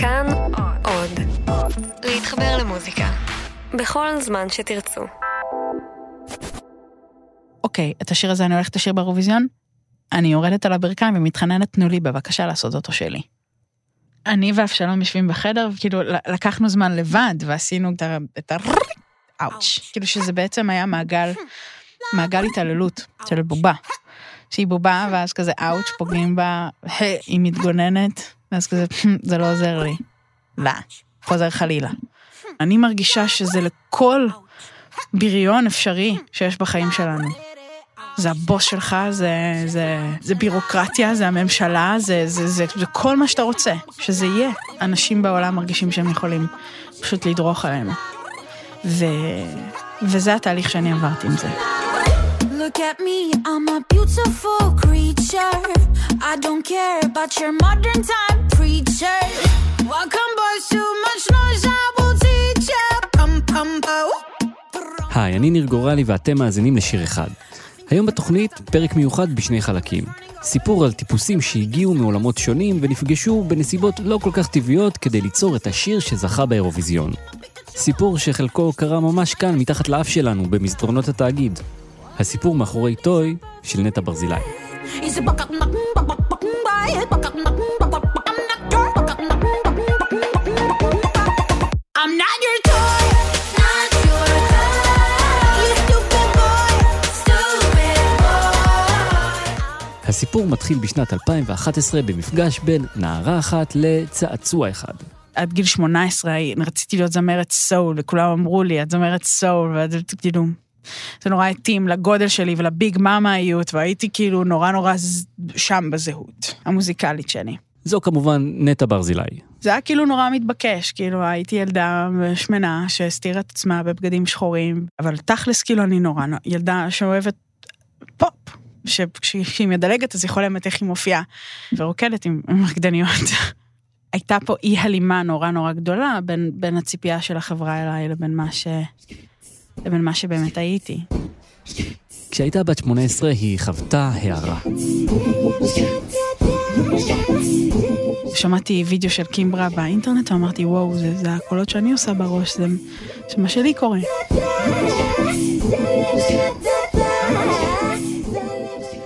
כאן עוד. להתחבר למוזיקה. בכל זמן שתרצו. אוקיי, את השיר הזה אני הולכת לשיר באירוויזיון? אני יורדת על הברכיים ומתחננת, תנו לי בבקשה לעשות אותו שלי. אני ואבשלום יושבים בחדר, כאילו לקחנו זמן לבד ועשינו את ה... את ה... אאוץ'. כאילו שזה בעצם היה מעגל, מעגל התעללות של בובה. שהיא בובה ואז כזה אאוץ' פוגעים בה, היא מתגוננת, ואז כזה זה לא עוזר לי. לא, חוזר חלילה. אני מרגישה שזה לכל בריון אפשרי שיש בחיים שלנו. זה הבוס שלך, זה, זה, זה בירוקרטיה, זה הממשלה, זה, זה, זה, זה כל מה שאתה רוצה, שזה יהיה. אנשים בעולם מרגישים שהם יכולים פשוט לדרוך עלינו. ו... וזה התהליך שאני עברתי עם זה. Look at me, I'm a beautiful creature. I don't care about your modern time preacher. Welcome boys, too much noise, I will teach ya. Pum pum היי, אני ניר גורלי ואתם מאזינים לשיר אחד. היום בתוכנית פרק מיוחד בשני חלקים. סיפור על טיפוסים שהגיעו מעולמות שונים ונפגשו בנסיבות לא כל כך טבעיות כדי ליצור את השיר שזכה באירוויזיון. סיפור שחלקו קרה ממש כאן מתחת לאף שלנו במסדרונות התאגיד. הסיפור מאחורי טוי של נטע ברזילי. הסיפור מתחיל בשנת 2011 במפגש בין נערה אחת לצעצוע אחד. עד גיל 18 רציתי להיות זמרת סול, וכולם אמרו לי, את זמרת סול, ואז כאילו, זה נורא התאים לגודל שלי ולביג מאמאיות, והייתי כאילו נורא נורא שם בזהות המוזיקלית שלי. זו כמובן נטע ברזילי. זה היה כאילו נורא מתבקש, כאילו הייתי ילדה שמנה שהסתירה את עצמה בבגדים שחורים, אבל תכלס כאילו אני נורא ילדה שאוהבת פופ. שכשהיא מדלגת אז יכול באמת איך היא מופיעה ורוקדת עם, עם רקדניות. הייתה פה אי הלימה נורא נורא גדולה בין, בין הציפייה של החברה אליי לבין מה, ש, לבין מה שבאמת הייתי. כשהייתה בת 18 היא חוותה הערה. שמעתי וידאו של קימברה באינטרנט ואמרתי וואו זה, זה הקולות שאני עושה בראש זה, זה מה שלי קורה.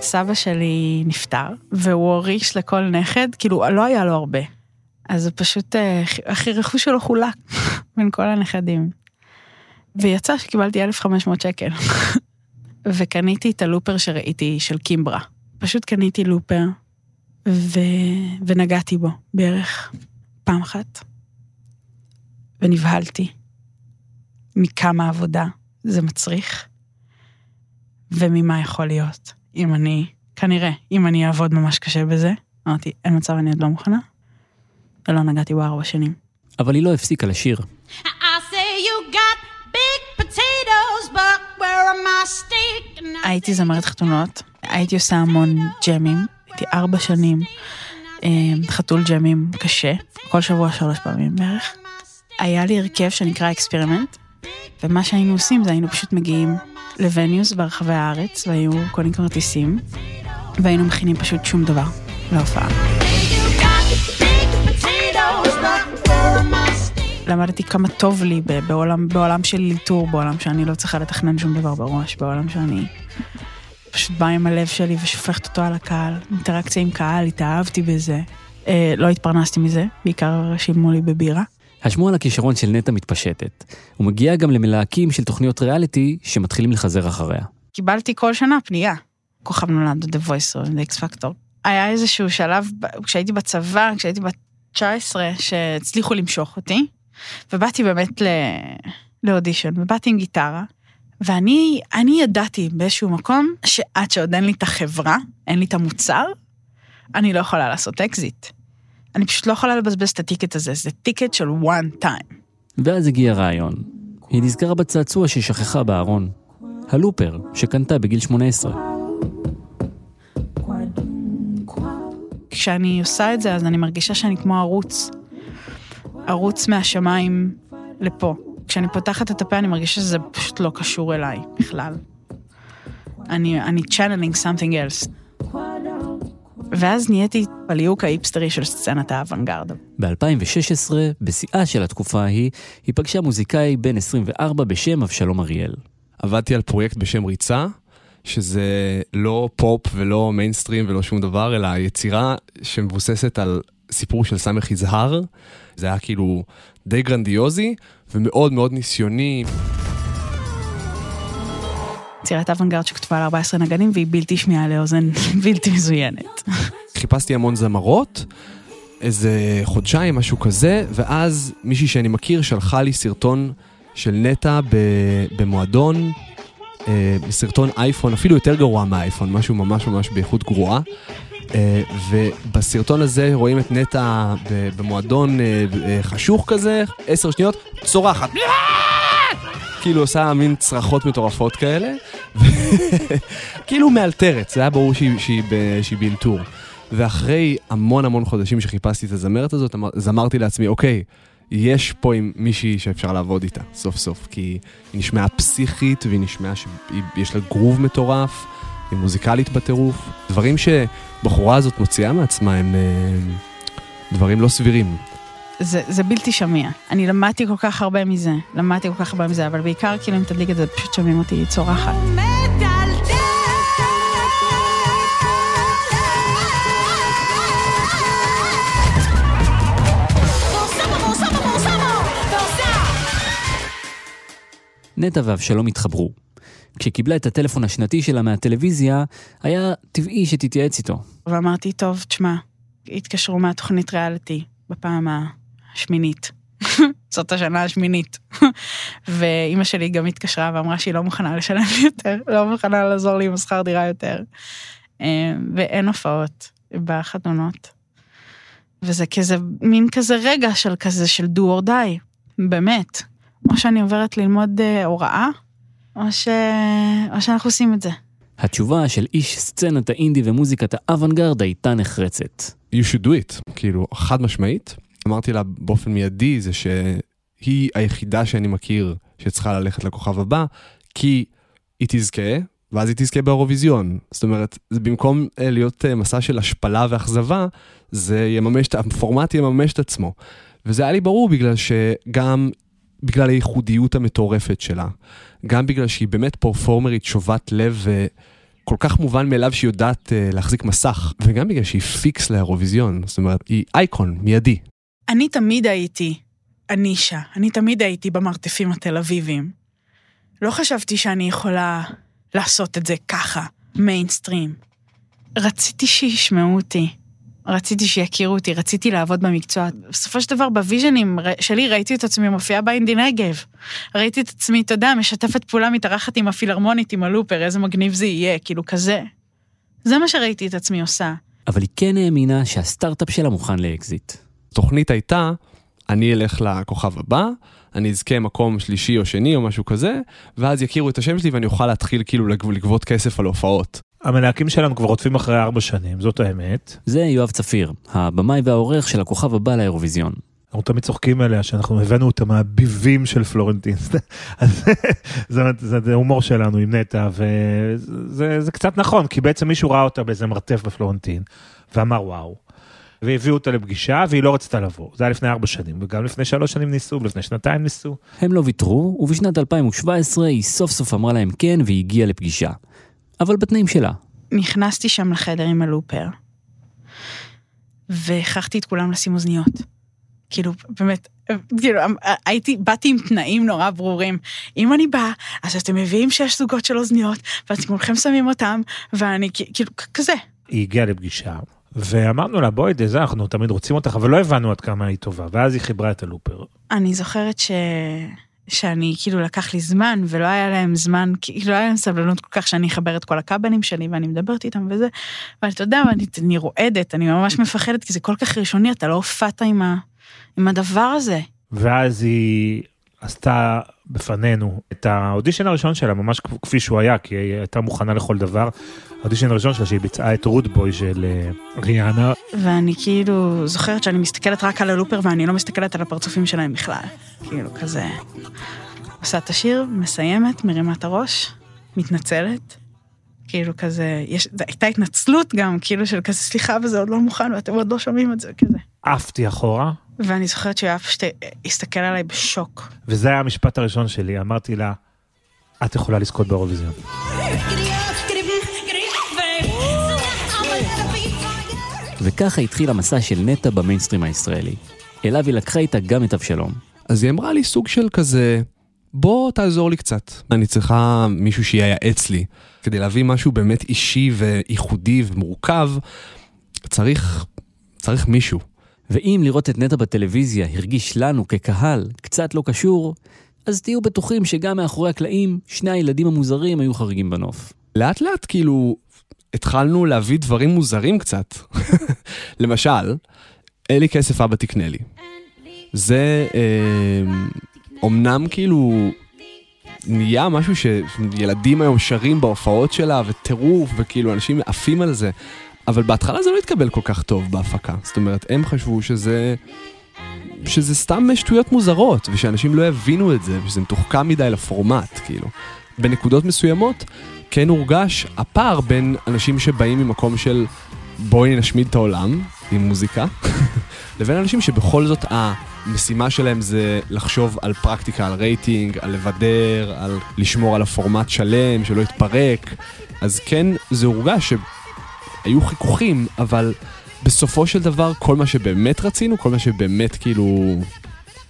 סבא שלי נפטר, והוא הוריש לכל נכד, כאילו, לא היה לו הרבה. אז זה פשוט, הכי רכוש שלו חולק בין כל הנכדים. ויצא שקיבלתי 1,500 שקל. וקניתי את הלופר שראיתי של קימברה. פשוט קניתי לופר, ו... ונגעתי בו בערך פעם אחת. ונבהלתי מכמה עבודה זה מצריך, וממה יכול להיות. אם אני, כנראה, אם אני אעבוד ממש קשה בזה, אמרתי, אין מצב, אני עוד לא מוכנה. ולא נגעתי בו ארבע שנים. אבל היא לא הפסיקה לשיר. הייתי זמרת חתונות, הייתי עושה המון ג'מים, הייתי ארבע שנים אה, חתול ג'מים קשה, כל שבוע שלוש פעמים בערך. היה לי הרכב שנקרא אקספרימנט, ומה שהיינו עושים זה היינו פשוט מגיעים ל venues ברחבי הארץ, והיו קונים כרטיסים, והיינו מכינים פשוט שום דבר להופעה. למדתי כמה טוב לי בעולם, בעולם של ליטור, בעולם שאני לא צריכה לתכנן שום דבר בראש, בעולם שאני פשוט באה עם הלב שלי ושופכת אותו על הקהל, אינטראקציה עם קהל, התאהבתי בזה. אה, לא התפרנסתי מזה, בעיקר שילמו לי בבירה. השמועה על הכישרון של נטע מתפשטת, ומגיעה גם למלהקים של תוכניות ריאליטי שמתחילים לחזר אחריה. קיבלתי כל שנה פנייה. כוכב נולד, The Voice, The X Factor. היה איזשהו שלב, כשהייתי בצבא, כשהייתי בת 19, שהצליחו למשוך אותי, ובאתי באמת ל... לאודישן, ובאתי עם גיטרה, ואני אני ידעתי באיזשהו מקום שעד שעוד אין לי את החברה, אין לי את המוצר, אני לא יכולה לעשות אקזיט. אני פשוט לא יכולה לבזבז את ה ticket הזה, זה ticket של one time. ואז הגיע רעיון. היא נזכרה בצעצוע ששכחה בארון. הלופר, שקנתה בגיל 18. כשאני עושה את זה, אז אני מרגישה שאני כמו ערוץ. ערוץ מהשמיים לפה. כשאני פותחת את הפה, אני מרגישה שזה פשוט לא קשור אליי בכלל. אני, אני channeling something else. ואז נהייתי בליהוק האיפסטרי של סצנת האוונגרד. ב-2016, בשיאה של התקופה ההיא, היא פגשה מוזיקאי בן 24 בשם אבשלום אריאל. עבדתי על פרויקט בשם ריצה, שזה לא פופ ולא מיינסטרים ולא שום דבר, אלא יצירה שמבוססת על סיפור של ס. יזהר. זה היה כאילו די גרנדיוזי ומאוד מאוד ניסיוני. יצירת אוונגרד שכתובה על 14 נגנים והיא בלתי שמיעה לאוזן בלתי מזוינת. חיפשתי המון זמרות, איזה חודשיים, משהו כזה, ואז מישהי שאני מכיר שלחה לי סרטון של נטע במועדון, אה, סרטון אייפון, אפילו יותר גרוע מהאייפון, משהו ממש ממש באיכות גרועה. אה, ובסרטון הזה רואים את נטע במועדון אה, חשוך כזה, עשר שניות, צורחת. כאילו עושה מין צרחות מטורפות כאלה, כאילו מאלתרת, זה היה ברור שהיא, שהיא, שהיא באלתור. ואחרי המון המון חודשים שחיפשתי את הזמרת הזאת, אז אמרתי לעצמי, אוקיי, יש פה עם מישהי שאפשר לעבוד איתה, סוף סוף, כי היא נשמעה פסיכית והיא נשמעה שיש לה גרוב מטורף, היא מוזיקלית בטירוף, דברים שבחורה הזאת מוציאה מעצמה הם, הם דברים לא סבירים. זה, זה בלתי שמיע. אני למדתי כל כך הרבה מזה, למדתי כל כך הרבה מזה, אבל בעיקר כאילו אם תדליק את זה, פשוט שומעים אותי צורחת. נטע ואבשלום התחברו. כשקיבלה את הטלפון השנתי שלה מהטלוויזיה, היה טבעי שתתייעץ איתו. ואמרתי, טוב, תשמע, התקשרו מהתוכנית ריאליטי בפעם השמינית. זאת השנה השמינית. ואימא שלי גם התקשרה ואמרה שהיא לא מוכנה לשלם יותר, לא מוכנה לעזור לי עם השכר דירה יותר. אה, ואין הופעות בחתונות. וזה כזה, מין כזה רגע של כזה של do or die, באמת. או שאני עוברת ללמוד אה, הוראה, או, ש... או שאנחנו עושים את זה. התשובה של איש סצנת האינדי ומוזיקת האוונגרד הייתה נחרצת. You should do it, כאילו, חד משמעית. אמרתי לה באופן מיידי זה שהיא היחידה שאני מכיר שצריכה ללכת לכוכב הבא, כי היא תזכה, ואז היא תזכה באירוויזיון. זאת אומרת, במקום אה, להיות אה, מסע של השפלה ואכזבה, זה יממש, הפורמט יממש את עצמו. וזה היה לי ברור בגלל שגם בגלל הייחודיות המטורפת שלה, גם בגלל שהיא באמת פרפורמרית שובת לב וכל כך מובן מאליו שהיא יודעת uh, להחזיק מסך, וגם בגלל שהיא פיקס לאירוויזיון, זאת אומרת, היא אייקון, מיידי. אני תמיד הייתי הנישה, אני תמיד הייתי במרתפים התל אביביים. לא חשבתי שאני יכולה לעשות את זה ככה, מיינסטרים. רציתי שישמעו אותי. רציתי שיכירו אותי, רציתי לעבוד במקצוע. בסופו של דבר, בוויז'נים שלי ראיתי את עצמי מופיעה באינדינגב. ראיתי את עצמי, אתה יודע, משתפת פעולה, מתארחת עם הפילהרמונית, עם ה looper, איזה מגניב זה יהיה, כאילו כזה. זה מה שראיתי את עצמי עושה. אבל היא כן האמינה שהסטארט-אפ שלה מוכן לאקזיט. התוכנית הייתה, אני אלך לכוכב הבא, אני אזכה מקום שלישי או שני או משהו כזה, ואז יכירו את השם שלי ואני אוכל להתחיל כאילו לגבות כסף על הופעות. המלהקים שלנו כבר רודפים אחרי ארבע שנים, זאת האמת. זה יואב צפיר, הבמאי והעורך של הכוכב הבא לאירוויזיון. אנחנו תמיד צוחקים עליה שאנחנו הבאנו אותה מהביבים של פלורנטין. אז זה, זה, זה הומור שלנו עם נטע, וזה זה קצת נכון, כי בעצם מישהו ראה אותה באיזה מרתף בפלורנטין, ואמר וואו. והביאו אותה לפגישה והיא לא רצתה לבוא. זה היה לפני ארבע שנים, וגם לפני שלוש שנים ניסו, ולפני שנתיים ניסו. הם לא ויתרו, ובשנת 2017 היא סוף סוף אמרה להם כן והיא הגיעה לפגישה. אבל בתנאים שלה. נכנסתי שם לחדר עם הלופר, והכרחתי את כולם לשים אוזניות. כאילו, באמת, כאילו, הייתי, באתי עם תנאים נורא ברורים. אם אני באה, אז אתם מביאים שש זוגות של אוזניות, ואתם כולכם שמים אותם, ואני כאילו, כזה. היא הגיעה לפגישה, ואמרנו לה, בואי, זה, אנחנו תמיד רוצים אותך, אבל לא הבנו עד כמה היא טובה, ואז היא חיברה את הלופר. אני זוכרת ש... שאני כאילו לקח לי זמן ולא היה להם זמן כאילו לא היה להם סבלנות כל כך שאני אחבר את כל הכבלים שלי ואני מדברת איתם וזה. ואתה יודע אני, אני רועדת אני ממש מפחדת כי זה כל כך ראשוני אתה לא הופעת עם, ה, עם הדבר הזה. ואז היא עשתה בפנינו את האודישן הראשון שלה ממש כפי שהוא היה כי היא הייתה מוכנה לכל דבר. האודישן הראשון שלה שהיא ביצעה את רודבוי של אה, ריאנה. ואני כאילו זוכרת שאני מסתכלת רק על הלופר ואני לא מסתכלת על הפרצופים שלהם בכלל. כאילו כזה עושה את השיר מסיימת מרימה את הראש מתנצלת. כאילו כזה, יש, הייתה התנצלות גם, כאילו של כזה, סליחה, וזה עוד לא מוכן, ואתם עוד לא שומעים את זה, כזה. עפתי אחורה, ואני זוכרת שיואב פשוט הסתכל עליי בשוק. וזה היה המשפט הראשון שלי, אמרתי לה, את יכולה לזכות באירוויזיון. וככה התחיל המסע של נטע במיינסטרים הישראלי. אליו היא לקחה איתה גם את אבשלום. אז היא אמרה לי סוג של כזה, בוא תעזור לי קצת. אני צריכה מישהו שייעץ לי. כדי להביא משהו באמת אישי וייחודי ומורכב, צריך, צריך מישהו. ואם לראות את נטע בטלוויזיה הרגיש לנו כקהל קצת לא קשור, אז תהיו בטוחים שגם מאחורי הקלעים, שני הילדים המוזרים היו חריגים בנוף. לאט לאט כאילו התחלנו להביא דברים מוזרים קצת. למשל, אין לי כסף אבא תקנה לי. זה אה, אומנם כאילו נהיה משהו שילדים היום שרים בהופעות שלה וטירוף וכאילו אנשים עפים על זה. אבל בהתחלה זה לא התקבל כל כך טוב בהפקה. זאת אומרת, הם חשבו שזה... שזה סתם שטויות מוזרות, ושאנשים לא יבינו את זה, ושזה מתוחכם מדי לפורמט, כאילו. בנקודות מסוימות, כן הורגש הפער בין אנשים שבאים ממקום של בואי נשמיד את העולם עם מוזיקה, לבין אנשים שבכל זאת המשימה שלהם זה לחשוב על פרקטיקה, על רייטינג, על לבדר, על לשמור על הפורמט שלם, שלא יתפרק. אז כן, זה הורגש שהיו חיכוכים, אבל בסופו של דבר כל מה שבאמת רצינו, כל מה שבאמת כאילו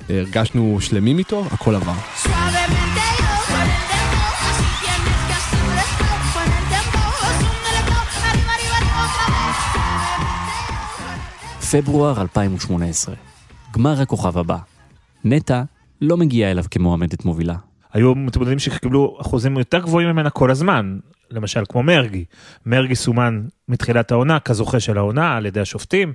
הרגשנו שלמים איתו, הכל עבר. פברואר 2018, גמר הכוכב הבא. נטע לא מגיעה אליו כמועמדת מובילה. היו מתמודדים שקיבלו אחוזים יותר גבוהים ממנה כל הזמן, למשל כמו מרגי. מרגי סומן מתחילת העונה כזוכה של העונה על ידי השופטים,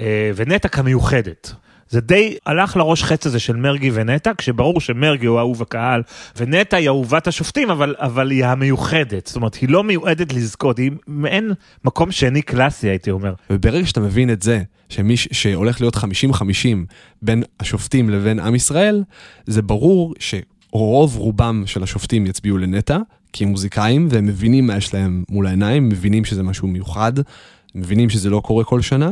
אה, ונטע כמיוחדת. זה די הלך לראש חץ הזה של מרגי ונטע, כשברור שמרגי הוא אהוב הקהל, ונטע היא אהובת השופטים, אבל, אבל היא המיוחדת. זאת אומרת, היא לא מיועדת לזכות, היא מעין מקום שני קלאסי, הייתי אומר. וברגע שאתה מבין את זה, שמי ש- שהולך להיות 50-50 בין השופטים לבין עם ישראל, זה ברור שרוב רובם של השופטים יצביעו לנטע, כי הם מוזיקאים, והם מבינים מה יש להם מול העיניים, מבינים שזה משהו מיוחד, מבינים שזה לא קורה כל שנה.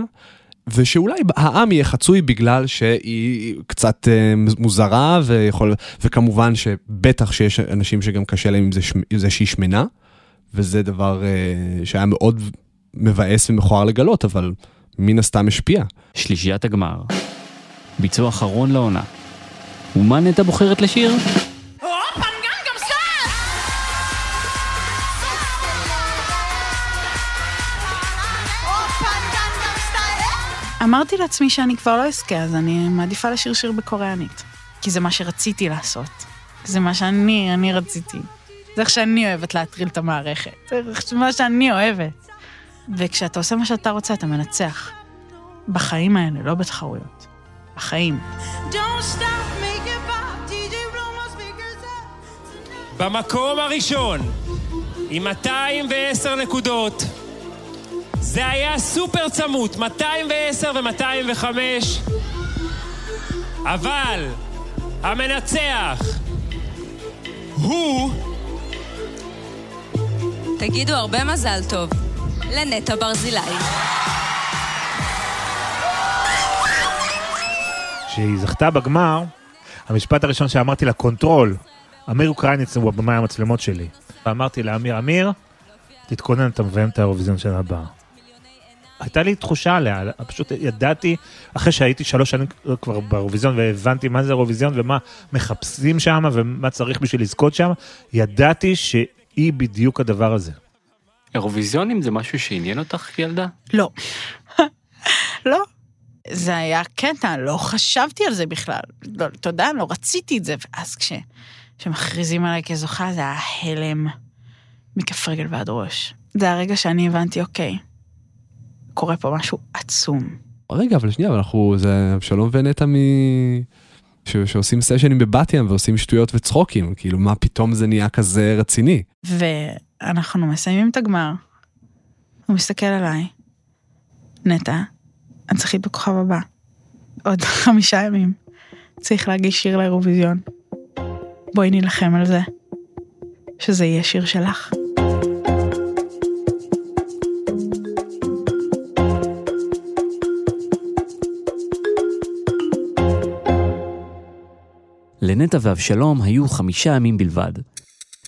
ושאולי העם יהיה חצוי בגלל שהיא קצת אה, מוזרה ויכול, וכמובן שבטח שיש אנשים שגם קשה להם עם זה, עם זה שהיא שמנה, וזה דבר אה, שהיה מאוד מבאס ומכוער לגלות, אבל מן הסתם השפיע. שלישיית הגמר. ביצוע אחרון לעונה. ומה נטע בוחרת לשיר? אמרתי לעצמי שאני כבר לא אזכה, אז אני מעדיפה לשיר שיר בקוריאנית. כי זה מה שרציתי לעשות. זה מה שאני, אני רציתי. זה איך שאני אוהבת להטריל את המערכת. זה מה שאני אוהבת. וכשאתה עושה מה שאתה רוצה, אתה מנצח. בחיים האלה, לא בתחרויות. בחיים. במקום הראשון, עם 210 נקודות, זה היה סופר צמוד, 210 ו-205, אבל המנצח הוא... תגידו הרבה מזל טוב לנטע ברזילי. כשהיא זכתה בגמר, המשפט הראשון שאמרתי לה, control, אמיר אוקרייניץ הוא הבמאי המצלמות שלי. ואמרתי לאמיר, אמיר, תתכונן, אתה מביים את האירוויזיון של הבאה. הייתה לי תחושה עליה, פשוט ידעתי, אחרי שהייתי שלוש שנים כבר באירוויזיון והבנתי מה זה אירוויזיון ומה מחפשים שם ומה צריך בשביל לזכות שם, ידעתי שהיא בדיוק הדבר הזה. אירוויזיונים זה משהו שעניין אותך כילדה? לא. לא. זה היה קטע, לא חשבתי על זה בכלל. לא, אתה יודע, לא רציתי את זה. ואז כש, כשמכריזים עליי כזוכה, זה היה הלם מכף רגל ועד ראש. זה הרגע שאני הבנתי, אוקיי, קורה פה משהו עצום. רגע, אבל שנייה, אבל אנחנו, זה אבשלום ונטע מ... ש... שעושים סשנים בבת ים ועושים שטויות וצחוקים, כאילו מה פתאום זה נהיה כזה רציני. ואנחנו מסיימים את הגמר, הוא מסתכל עליי, נטע, את צריכית בכוכב הבא, עוד חמישה ימים, צריך להגיש שיר לאירוויזיון. בואי נילחם על זה, שזה יהיה שיר שלך. לנטע ואבשלום היו חמישה ימים בלבד.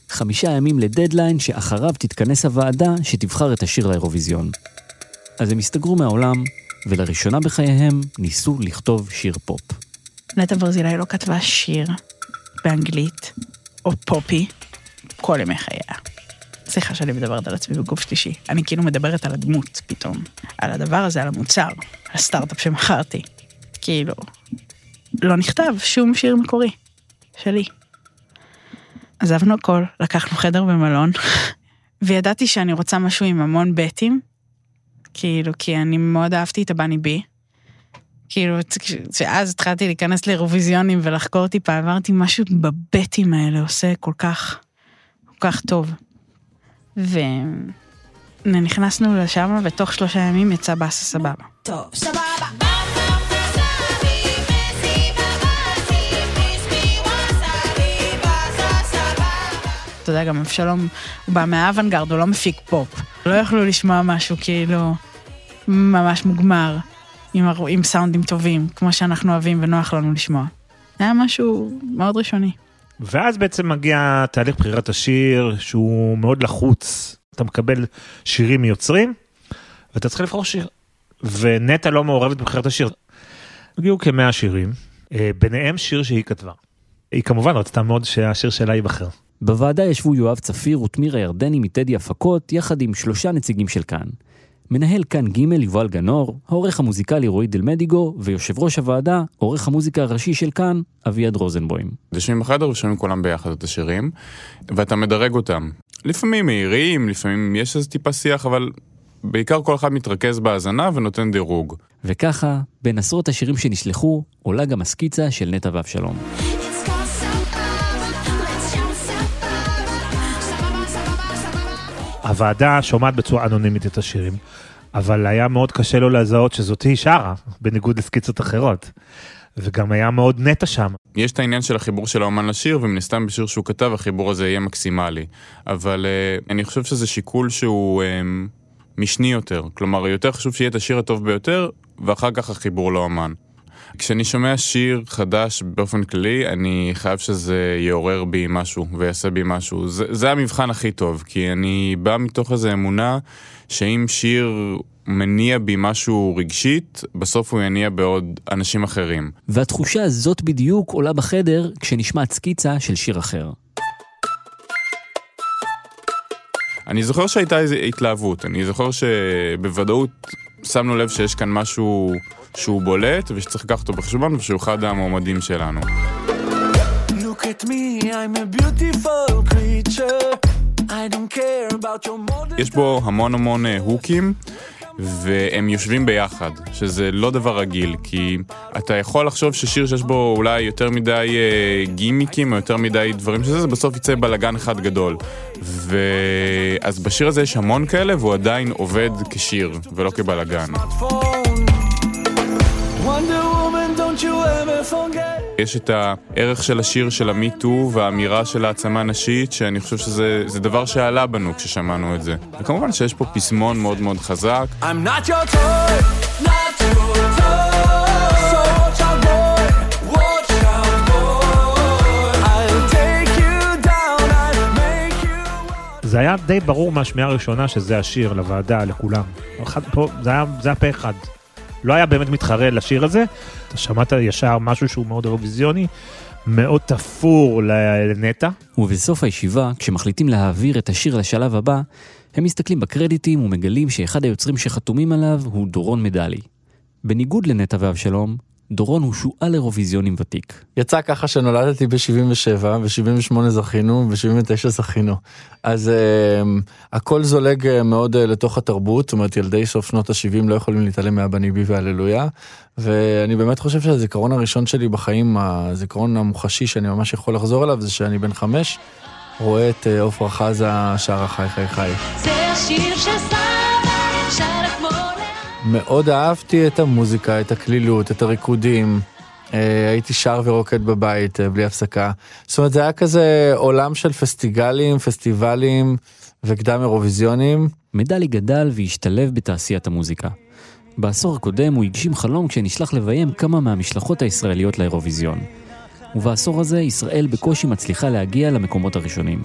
חמישה ימים לדדליין שאחריו תתכנס הוועדה שתבחר את השיר לאירוויזיון. אז הם הסתגרו מהעולם, ולראשונה בחייהם ניסו לכתוב שיר פופ. נטע ברזילי לא כתבה שיר באנגלית או פופי כל ימי חייה. סליחה שאני מדברת על עצמי בגוף שלישי. אני כאילו מדברת על הדמות פתאום. על הדבר הזה, על המוצר, על הסטארט-אפ שמכרתי. כאילו, לא נכתב שום שיר מקורי שלי. עזבנו הכל, לקחנו חדר במלון, וידעתי שאני רוצה משהו עם המון בטים, כאילו, כי אני מאוד אהבתי את הבני בי. כאילו, שאז התחלתי להיכנס לאירוויזיונים ולחקור טיפה, אמרתי, משהו בבטים האלה עושה כל כך, כל כך טוב. ונכנסנו לשם, ותוך שלושה ימים יצא באסה סבבה. טוב, סבבה. אתה יודע, גם אבשלום, הוא בא מהאוונגרד, הוא לא מפיק פופ. לא יכלו לשמוע משהו כאילו ממש מוגמר, עם, הר- עם סאונדים טובים, כמו שאנחנו אוהבים ונוח לנו לשמוע. היה משהו מאוד ראשוני. ואז בעצם מגיע תהליך בחירת השיר שהוא מאוד לחוץ. אתה מקבל שירים מיוצרים, ואתה צריך לבחור שיר. ונטע לא מעורבת בבחירת השיר. הגיעו כמאה שירים, אה, ביניהם שיר שהיא כתבה. היא כמובן רצתה מאוד שהשיר שלה ייבחר. בוועדה ישבו יואב צפיר ותמיר הירדני מטדי הפקות, יחד עם שלושה נציגים של כאן. מנהל כאן ג' יובל גנור, העורך המוזיקלי רועי דלמדיגו, ויושב ראש הוועדה, עורך המוזיקה הראשי של כאן, אביעד רוזנבוים. יושבים בחדר ושומעים כולם ביחד את השירים, ואתה מדרג אותם. לפעמים מהירים, לפעמים יש איזה טיפה שיח, אבל בעיקר כל אחד מתרכז בהאזנה ונותן דירוג. וככה, בין עשרות השירים שנשלחו, עולה גם הסקיצה של נטע ואבשלום. הוועדה שומעת בצורה אנונימית את השירים, אבל היה מאוד קשה לו לזהות שזאת היא שרה, בניגוד לסקיצות אחרות. וגם היה מאוד נטע שם. יש את העניין של החיבור של האומן לשיר, ומן הסתם בשיר שהוא כתב החיבור הזה יהיה מקסימלי. אבל uh, אני חושב שזה שיקול שהוא um, משני יותר. כלומר, יותר חשוב שיהיה את השיר הטוב ביותר, ואחר כך החיבור לאומן. כשאני שומע שיר חדש באופן כללי, אני חייב שזה יעורר בי משהו ויעשה בי משהו. זה, זה המבחן הכי טוב, כי אני בא מתוך איזו אמונה שאם שיר מניע בי משהו רגשית, בסוף הוא יניע בעוד אנשים אחרים. והתחושה הזאת בדיוק עולה בחדר כשנשמעת סקיצה של שיר אחר. אני זוכר שהייתה איזו התלהבות, אני זוכר שבוודאות שמנו לב שיש כאן משהו שהוא בולט ושצריך לקחת אותו בחשבון ושהוא אחד המועמדים שלנו. Look at me, I'm a beautiful creature. I don't care about your modern... יש בו המון המון אה, הוקים, והם יושבים ביחד, שזה לא דבר רגיל, כי אתה יכול לחשוב ששיר שיש בו אולי יותר מדי אה, גימיקים או יותר מדי דברים שזה, זה בסוף יצא בלאגן אחד גדול. ואז בשיר הזה יש המון כאלה, והוא עדיין עובד כשיר, ולא כבלאגן. Wonder Woman, don't you ever forget. יש את הערך של השיר של המיטו והאמירה של העצמה נשית, שאני חושב שזה זה דבר שעלה בנו כששמענו את זה. וכמובן שיש פה פזמון מאוד מאוד חזק. I'm not your toy, not your toy. זה היה די ברור מהשמיעה הראשונה שזה השיר לוועדה, לכולם. אחד, פה, זה היה, זה היה פה אחד. לא היה באמת מתחרה לשיר הזה. אתה שמעת ישר משהו שהוא מאוד אירוויזיוני, מאוד תפור לנטע. ובסוף הישיבה, כשמחליטים להעביר את השיר לשלב הבא, הם מסתכלים בקרדיטים ומגלים שאחד היוצרים שחתומים עליו הוא דורון מדלי. בניגוד לנטע ואבשלום, דורון הוא שועל אירוויזיונים ותיק. יצא ככה שנולדתי ב-77, ב-78 זכינו, ב-79 זכינו. אז uh, הכל זולג uh, מאוד uh, לתוך התרבות, זאת אומרת ילדי סוף שנות ה-70 לא יכולים להתעלם מהבני בי והללויה. ואני באמת חושב שהזיכרון הראשון שלי בחיים, הזיכרון המוחשי שאני ממש יכול לחזור אליו, זה שאני בן חמש, רואה את אה, עפרה חזה שרה חי חי חי. זה השיר כמו מאוד אהבתי את המוזיקה, את הקלילות, את הריקודים. אה, הייתי שר ורוקד בבית אה, בלי הפסקה. זאת אומרת, זה היה כזה עולם של פסטיגלים, פסטיבלים וקדם אירוויזיונים. מדלי גדל והשתלב בתעשיית המוזיקה. בעשור הקודם הוא הגשים חלום כשנשלח לביים כמה מהמשלחות הישראליות לאירוויזיון. ובעשור הזה ישראל בקושי מצליחה להגיע למקומות הראשונים.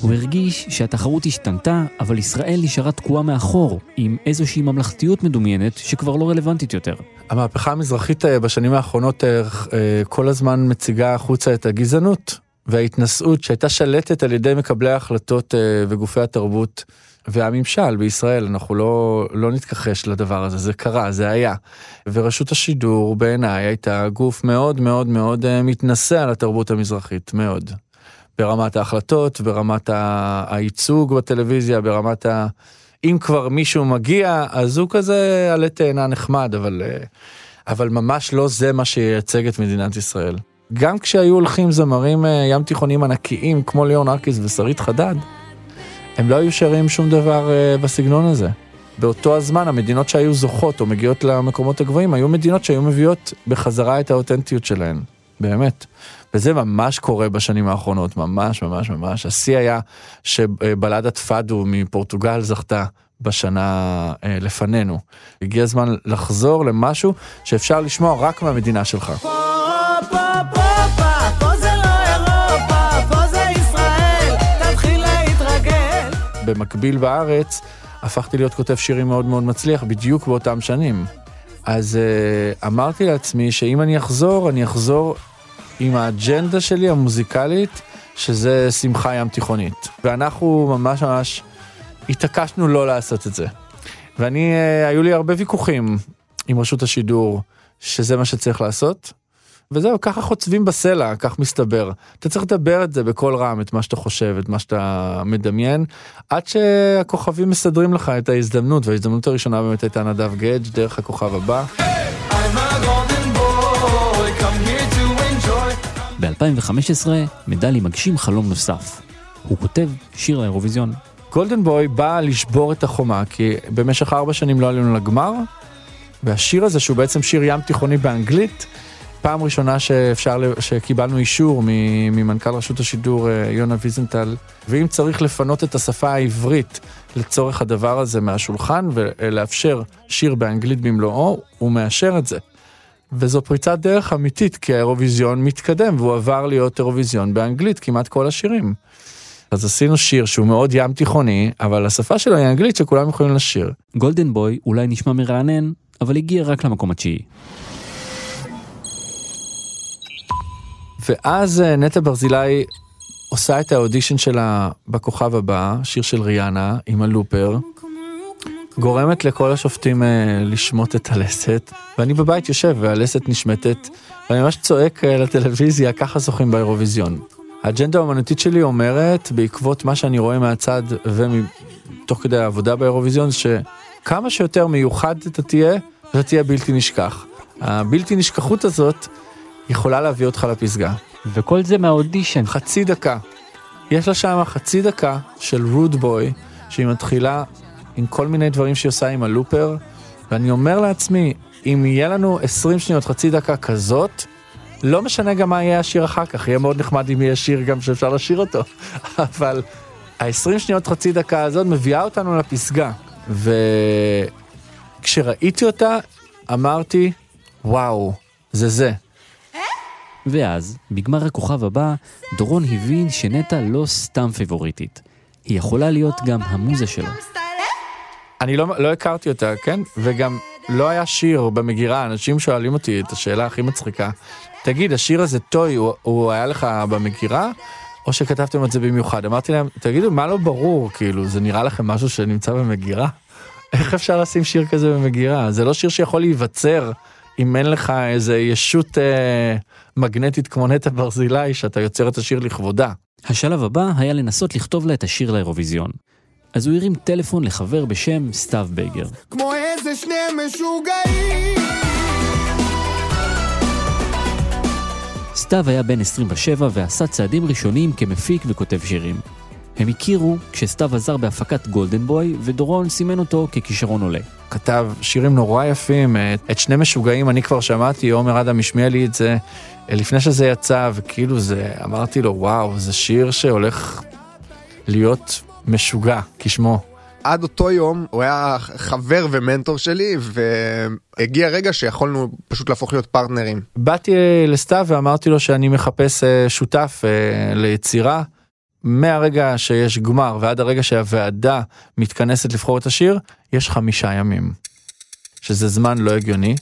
הוא הרגיש שהתחרות השתנתה, אבל ישראל נשארה תקועה מאחור, עם איזושהי ממלכתיות מדומיינת שכבר לא רלוונטית יותר. המהפכה המזרחית אה, בשנים האחרונות אה, אה, כל הזמן מציגה החוצה את הגזענות וההתנשאות שהייתה שלטת על ידי מקבלי ההחלטות וגופי התרבות והממשל בישראל. אנחנו לא, לא נתכחש לדבר הזה, זה קרה, זה היה. ורשות השידור בעיניי הייתה גוף מאוד מאוד מאוד מתנשא על התרבות המזרחית, מאוד. ברמת ההחלטות, ברמת הייצוג בטלוויזיה, ברמת ה... אם כבר מישהו מגיע, אז הוא כזה עלה תאנה נחמד, אבל, אה, אבל ממש לא זה מה שייצג את מדינת ישראל. גם כשהיו הולכים זמרים אה, ים תיכונים ענקיים כמו ליאון ארקיס ושרית חדד, הם לא היו שרים שום דבר אה, בסגנון הזה. באותו הזמן המדינות שהיו זוכות או מגיעות למקומות הגבוהים היו מדינות שהיו מביאות בחזרה את האותנטיות שלהן, באמת. וזה ממש קורה בשנים האחרונות, ממש ממש ממש. השיא היה שבלדת פאדו מפורטוגל זכתה בשנה אה, לפנינו. הגיע הזמן לחזור למשהו שאפשר לשמוע רק מהמדינה שלך. לא. במקביל בארץ הפכתי להיות כותב שירים מאוד מאוד מצליח בדיוק באותם שנים. אז uh, אמרתי לעצמי שאם אני אחזור, אני אחזור עם האג'נדה שלי המוזיקלית, שזה שמחה ים תיכונית. ואנחנו ממש ממש התעקשנו לא לעשות את זה. ואני, uh, היו לי הרבה ויכוחים עם רשות השידור, שזה מה שצריך לעשות. וזהו, ככה חוצבים בסלע, כך מסתבר. אתה צריך לדבר את זה בקול רם, את מה שאתה חושב, את מה שאתה מדמיין, עד שהכוכבים מסדרים לך את ההזדמנות, וההזדמנות הראשונה באמת הייתה נדב גדג' דרך הכוכב הבא. I'm ב-2015 מדלי מגשים חלום נוסף. הוא כותב שיר לאירוויזיון. גולדן בוי בא לשבור את החומה, כי במשך ארבע שנים לא עלינו לגמר, והשיר הזה, שהוא בעצם שיר ים תיכוני באנגלית, פעם ראשונה שאפשר, שקיבלנו אישור ממנכ"ל רשות השידור אה, יונה ויזנטל, ואם צריך לפנות את השפה העברית לצורך הדבר הזה מהשולחן ולאפשר שיר באנגלית במלואו, הוא מאשר את זה. וזו פריצת דרך אמיתית, כי האירוויזיון מתקדם, והוא עבר להיות אירוויזיון באנגלית, כמעט כל השירים. אז עשינו שיר שהוא מאוד ים תיכוני, אבל השפה שלו היא אנגלית שכולם יכולים לשיר. גולדן בוי אולי נשמע מרענן, אבל הגיע רק למקום התשיעי. ואז אה, נטע ברזילי עושה את האודישן שלה בכוכב הבא, שיר של ריאנה עם הלופר, גורמת לכל השופטים אה, לשמוט את הלסת, ואני בבית יושב והלסת נשמטת, ואני ממש צועק אה, לטלוויזיה, ככה זוכים באירוויזיון. האג'נדה האומנותית שלי אומרת, בעקבות מה שאני רואה מהצד ותוך כדי העבודה באירוויזיון, שכמה שיותר מיוחד אתה תהיה, אתה תהיה בלתי נשכח. הבלתי נשכחות הזאת יכולה להביא אותך לפסגה. וכל זה מהאודישן. חצי דקה. יש לה שם חצי דקה של רוד בוי, שהיא מתחילה עם כל מיני דברים שהיא עושה עם הלופר, ואני אומר לעצמי, אם יהיה לנו 20 שניות, חצי דקה כזאת, לא משנה גם מה יהיה השיר אחר כך, יהיה מאוד נחמד אם יהיה שיר גם שאפשר לשיר אותו, אבל ה-20 שניות חצי דקה הזאת מביאה אותנו לפסגה, וכשראיתי אותה, אמרתי, וואו, זה זה. ואז, בגמר הכוכב הבא, דורון הבין שנטע לא סתם פיבוריטית. היא יכולה להיות גם המוזה שלו. אני לא, לא הכרתי אותה, כן? וגם לא היה שיר במגירה, אנשים שואלים אותי את השאלה הכי מצחיקה. תגיד, השיר הזה טוי, הוא, הוא היה לך במגירה? או שכתבתם את זה במיוחד? אמרתי להם, תגידו, מה לא ברור? כאילו, זה נראה לכם משהו שנמצא במגירה? איך אפשר לשים שיר כזה במגירה? זה לא שיר שיכול להיווצר אם אין לך איזה ישות אה, מגנטית כמו נטע ברזילי, שאתה יוצר את השיר לכבודה. השלב הבא היה לנסות לכתוב לה את השיר לאירוויזיון. אז הוא הרים טלפון לחבר בשם סתיו בגר. כמו איזה שני משוגעים. סתיו היה בן 27 ועשה צעדים ראשונים כמפיק וכותב שירים. הם הכירו כשסתיו עזר בהפקת Golden Boy, ודורון סימן אותו ככישרון עולה. כתב שירים נורא יפים, את, את שני משוגעים אני כבר שמעתי, עומר אדם השמיע לי את זה אה, לפני שזה יצא, וכאילו זה, אמרתי לו, וואו, זה שיר שהולך להיות משוגע, כשמו. עד אותו יום הוא היה חבר ומנטור שלי, והגיע רגע שיכולנו פשוט להפוך להיות פרטנרים. באתי אה, לסתיו ואמרתי לו שאני מחפש אה, שותף אה, ליצירה. מהרגע שיש גמר ועד הרגע שהוועדה מתכנסת לבחור את השיר, יש חמישה ימים. שזה זמן לא הגיוני,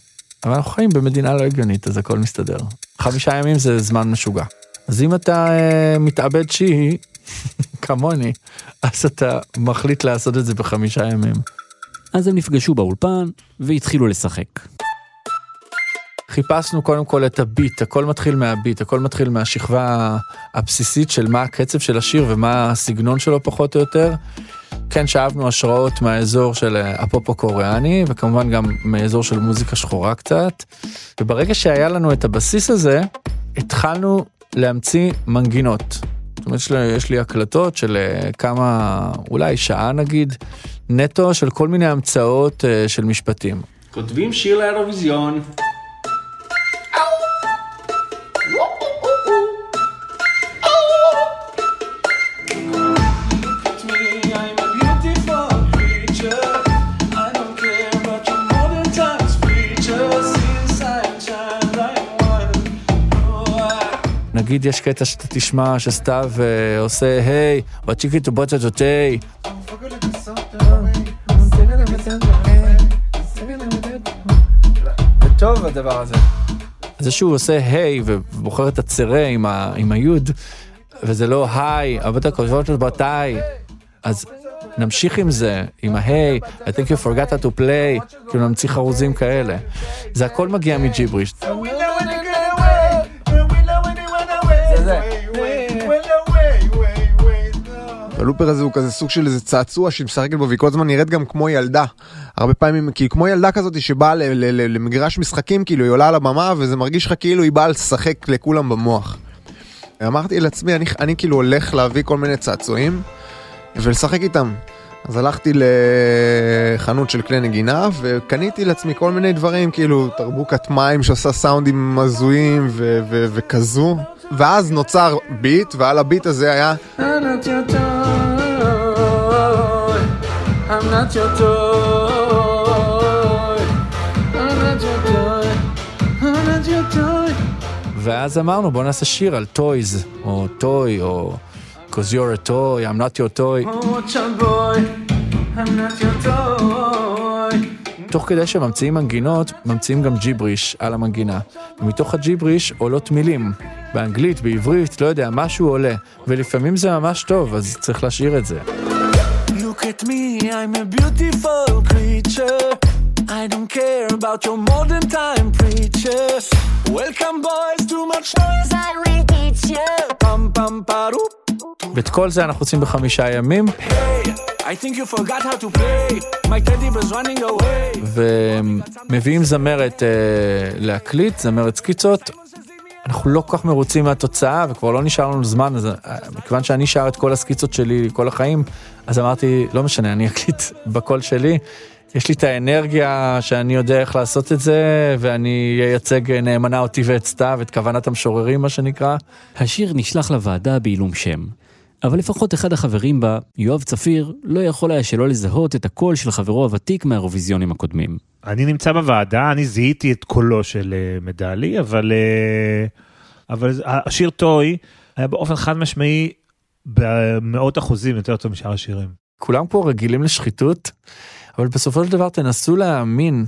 אבל אנחנו חיים במדינה לא הגיונית, אז הכל מסתדר. חמישה ימים זה זמן משוגע. אז אם אתה אה, מתאבד שיעי, כמוני, אז אתה מחליט לעשות את זה בחמישה ימים. אז הם נפגשו באולפן והתחילו לשחק. חיפשנו קודם כל את הביט, הכל מתחיל מהביט, הכל מתחיל מהשכבה הבסיסית של מה הקצב של השיר ומה הסגנון שלו פחות או יותר. כן שאבנו השראות מהאזור של אה, הפופ הקוריאני וכמובן גם מאזור של מוזיקה שחורה קצת. וברגע שהיה לנו את הבסיס הזה, התחלנו להמציא מנגינות. זאת אומרת, יש לי, יש לי הקלטות של אה, כמה, אולי שעה נגיד, נטו של כל מיני המצאות אה, של משפטים. כותבים שיר לאירוויזיון. נגיד יש קטע שאתה תשמע שסתיו אה, עושה היי, בצ'יקי בוטה טוטי. זה טוב הדבר הזה. זה שהוא עושה היי ובוחר את הצרה עם, היוד, וזה לא היי, אבל אתה חושבת בתי. אז נמשיך עם זה, עם ההיי, I think you forgot how to play, כאילו נמציא חרוזים כאלה. זה הכל מגיע מג'יבריש. הלופר הזה הוא כזה סוג של איזה צעצוע שהיא משחקת בו והיא כל הזמן נראית גם כמו ילדה. הרבה פעמים, כי כמו ילדה כזאת שבאה למגרש משחקים, כאילו היא עולה על הבמה וזה מרגיש לך כאילו היא באה לשחק לכולם במוח. אמרתי לעצמי, אני, אני כאילו הולך להביא כל מיני צעצועים ולשחק איתם. אז הלכתי לחנות של כלי נגינה וקניתי לעצמי כל מיני דברים, כאילו תרבוקת מים שעושה סאונדים הזויים ו- ו- וכזו. ואז נוצר ביט, ועל הביט הזה היה... ואז אמרנו בוא נעשה שיר על toys, או toy, או cause you're a toy, I'm not your toy. Oh, watch out, boy. I'm not your toy. תוך כדי שממציאים מנגינות, ממציאים גם ג'יבריש על המנגינה. ומתוך הג'יבריש עולות מילים. באנגלית, בעברית, לא יודע, משהו עולה. ולפעמים זה ממש טוב, אז צריך להשאיר את זה. Look at me, I'm a beautiful creature. I don't care about your modern time preacher. Welcome, boys, too much noise, I will teach you. Pam pam paru. ואת כל זה אנחנו עושים בחמישה ימים. ומביאים זמרת אה, להקליט, זמרת סקיצות. אנחנו לא כל כך מרוצים מהתוצאה וכבר לא נשאר לנו זמן, אז אה, מכיוון שאני שר את כל הסקיצות שלי כל החיים, אז אמרתי, לא משנה, אני אקליט בקול שלי. יש לי את האנרגיה שאני יודע איך לעשות את זה, ואני אייצג נאמנה אותי ואת סתיו, את כוונת המשוררים, מה שנקרא. השיר נשלח לוועדה בעילום שם. אבל לפחות אחד החברים בה, יואב צפיר, לא יכול היה שלא לזהות את הקול של חברו הוותיק מהאירוויזיונים הקודמים. אני נמצא בוועדה, אני זיהיתי את קולו של אה, מדלי, אבל, אה, אבל השיר טוי היה באופן חד משמעי במאות אחוזים יותר טוב משאר השירים. כולם פה רגילים לשחיתות, אבל בסופו של דבר תנסו להאמין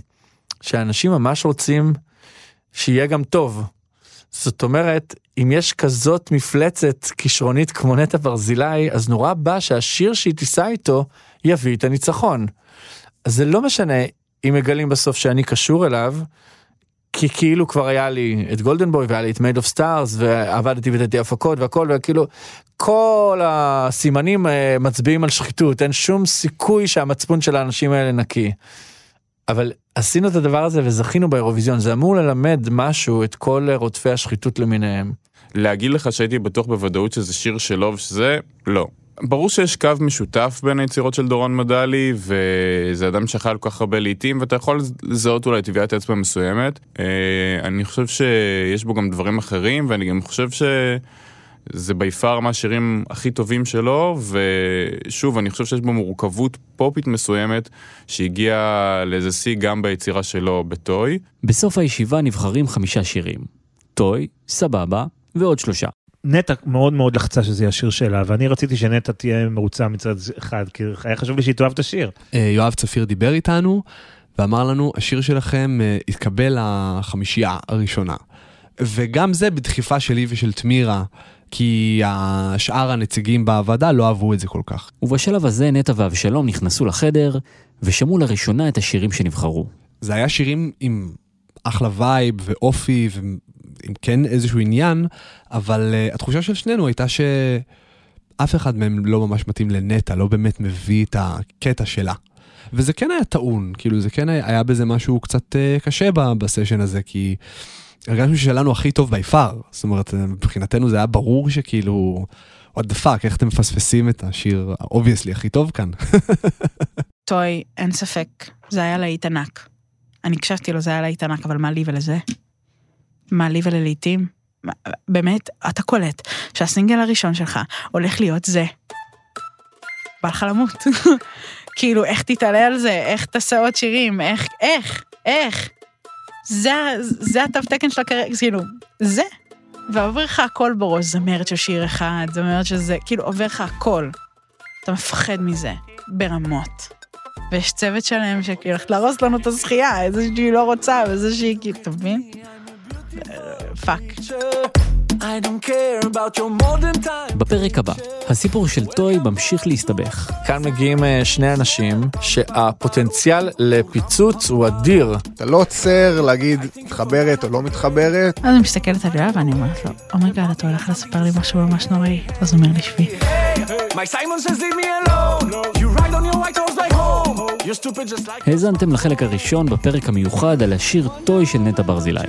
שאנשים ממש רוצים שיהיה גם טוב. זאת אומרת, אם יש כזאת מפלצת כישרונית כמו נטע ברזילי, אז נורא בא שהשיר שהיא תיסע איתו יביא את הניצחון. אז זה לא משנה אם מגלים בסוף שאני קשור אליו, כי כאילו כבר היה לי את Golden Boy והיה לי את Made of Stars ועבדתי וטדי הפקות והכל וכאילו כל הסימנים אה, מצביעים על שחיתות אין שום סיכוי שהמצפון של האנשים האלה נקי. אבל עשינו את הדבר הזה וזכינו באירוויזיון זה אמור ללמד משהו את כל רודפי השחיתות למיניהם. להגיד לך שהייתי בטוח בוודאות שזה שיר שלו ושזה, לא. ברור שיש קו משותף בין היצירות של דורון מדלי, וזה אדם שאכל כל כך הרבה לעיתים, ואתה יכול לזהות אולי טבעיית אצבע מסוימת. אה, אני חושב שיש בו גם דברים אחרים, ואני גם חושב ש... זה בי פאר מהשירים הכי טובים שלו, ושוב, אני חושב שיש בו מורכבות פופית מסוימת, שהגיעה לאיזה שיא גם ביצירה שלו בטוי. בסוף הישיבה נבחרים חמישה שירים. טוי, סבבה ועוד שלושה. נטע מאוד מאוד לחצה שזה יהיה השיר שלה, ואני רציתי שנטע תהיה מרוצה מצד אחד, כי היה חשוב לי שהיא תאהב את השיר. אה, יואב צפיר דיבר איתנו ואמר לנו, השיר שלכם אה, התקבל לחמישייה הראשונה. וגם זה בדחיפה שלי ושל תמירה, כי השאר הנציגים בוועדה לא אהבו את זה כל כך. ובשלב הזה נטע ואבשלום נכנסו לחדר ושמעו לראשונה את השירים שנבחרו. זה היה שירים עם אחלה vibe ואופי ועם כן איזשהו עניין, אבל uh, התחושה של שנינו הייתה שאף אחד מהם לא ממש מתאים לנטע, לא באמת מביא את הקטע שלה. וזה כן היה טעון, כאילו זה כן היה, היה בזה משהו קצת uh, קשה בסשן הזה, כי הרגשנו ששלנו הכי טוב בי פאר. זאת אומרת, מבחינתנו זה היה ברור שכאילו, what the fuck, איך אתם מפספסים את השיר ה-obviously הכי טוב כאן. טוי, אין ספק, זה היה להיט ענק. אני הקשבתי לו, זה היה להיט ענק, אבל מה לי ולזה? מה לי וללעיתים? מה- באמת, אתה קולט שהסינגל הראשון שלך הולך להיות זה. בא לך למות. כאילו, איך תתעלה על זה? איך תעשה עוד שירים? איך, איך, איך? זה, זה התו תקן של הקריירה, כאילו, זה. ועובר לך הכל בראש, זמרת של שיר אחד, זמרת של זה, כאילו, עובר לך הכל. אתה מפחד מזה, ברמות. ויש צוות שלם שכאילו הולכת להרוס לנו את הזכייה, איזה שהיא לא רוצה, וזה שהיא כאילו, אתה מבין? אה, fuck. I don't care about your modern time. בפרק הבא, הסיפור של Toy ממשיך להסתבך. כאן מגיעים אה, שני אנשים שהפוטנציאל לפיצוץ הוא אדיר. אתה לא עוצר להגיד מתחברת או לא מתחברת. אז אני מסתכלת על יואב ואני אומרת לו, oh my god, אתה הולך לספר לי משהו ממש נוראי. אז הוא אומר לי, שבי. My Simon says leave me alone. You ride on your white horse back home. You're stupid just like האזנתם לחלק הראשון בפרק המיוחד על השיר Toy של נטע ברזילי.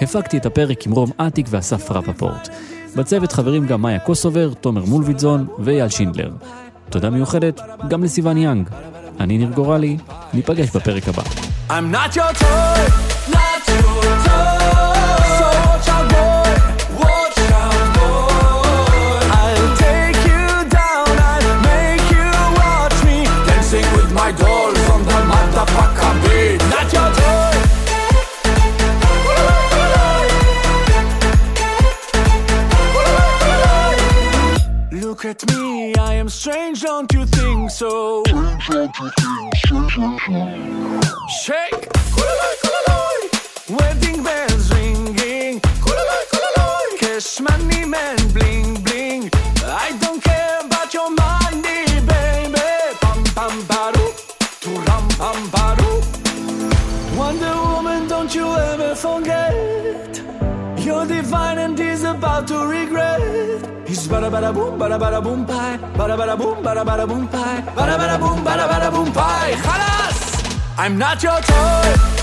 הפקתי את הפרק עם רום אטיק ואסף רפפורט. בצוות חברים גם מאיה קוסובר, תומר מולביטזון ואייל שינדלר. תודה מיוחדת גם לסיון יאנג. אני ניר גורלי, ניפגש בפרק הבא. I'm not your toy, not your toy. at me, I am strange, don't you think so? Strange, don't you think? Shake! When bada bada boom, bada bada boom pie, bada bada boom, bada bada boom pie, bada bada boom, bada bada boom pie. Khalas! I'm not your toy,